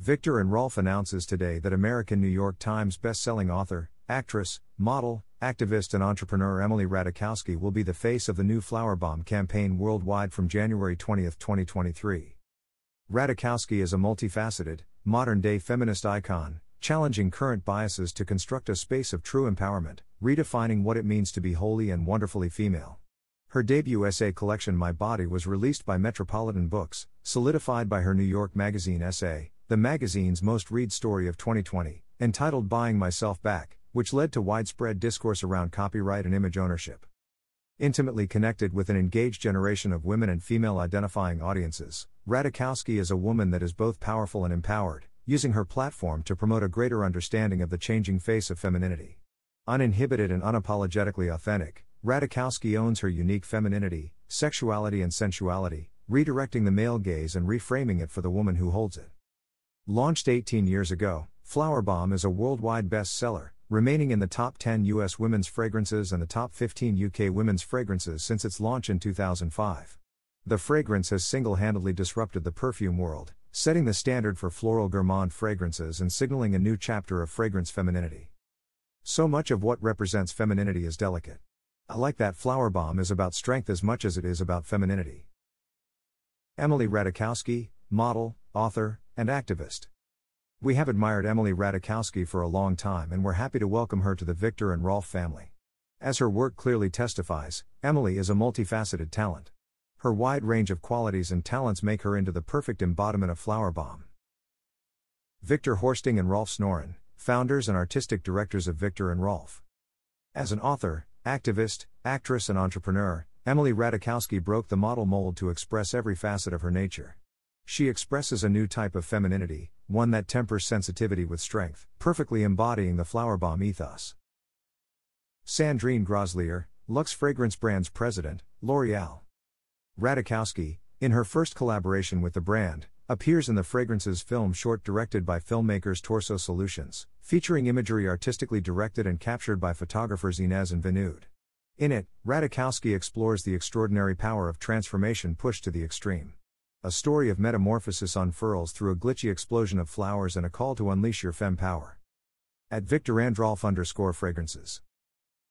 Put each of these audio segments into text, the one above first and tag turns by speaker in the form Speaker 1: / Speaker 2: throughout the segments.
Speaker 1: Viktor and Rolf announces today that American New York Times best-selling author, actress, model, activist, and entrepreneur Emily Ratajkowski will be the face of the new Flower Bomb campaign worldwide from January 20, 2023. Ratajkowski is a multifaceted, modern day feminist icon, challenging current biases to construct a space of true empowerment, redefining what it means to be wholly and wonderfully female. Her debut essay collection My Body was released by Metropolitan Books, solidified by her New York Magazine essay, the magazine's most read story of 2020, entitled Buying Myself Back, which led to widespread discourse around copyright and image ownership. Intimately connected with an engaged generation of women and female identifying audiences, Ratajkowski is a woman that is both powerful and empowered, using her platform to promote a greater understanding of the changing face of femininity. Uninhibited and unapologetically authentic, Ratajkowski owns her unique femininity, sexuality, and sensuality, redirecting the male gaze and reframing it for the woman who holds it. Launched 18 years ago, Flower Bomb is a worldwide bestseller, remaining in the top 10 US women's fragrances and the top 15 UK women's fragrances since its launch in 2005. The fragrance has single handedly disrupted the perfume world, setting the standard for floral gourmand fragrances and signaling a new chapter of fragrance femininity. So much of what represents femininity is delicate. I like that Flower Bomb is about strength as much as it is about femininity. Emily Ratajkowski, model, author, and activist. We have admired Emily Ratajkowski for a long time and we're happy to welcome her to the Viktor and Rolf family. As her work clearly testifies, Emily is a multifaceted talent. Her wide range of qualities and talents make her into the perfect embodiment of Flower Bomb. Viktor Horsting and Rolf Snoeren, founders and artistic directors of Viktor and Rolf. As an author, Activist, actress, and entrepreneur, Emily Ratajkowski broke the model mold to express every facet of her nature. She expresses a new type of femininity, one that tempers sensitivity with strength, perfectly embodying the flower bomb ethos. Sandrine Groslier, Luxe Fragrance Brand's president, L'Oreal. Ratajkowski, in her first collaboration with the brand, appears in the fragrances film short directed by filmmakers Torso Solutions, featuring imagery artistically directed and captured by photographers Inez and Vinoodh. In it, Ratajkowski explores the extraordinary power of transformation pushed to the extreme. A story of metamorphosis unfurls through a glitchy explosion of flowers and a call to unleash your femme power. At Viktor Androlf underscore fragrances.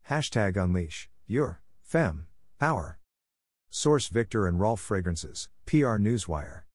Speaker 1: Hashtag unleash your femme power. Source Viktor and Rolf Fragrances, PR Newswire.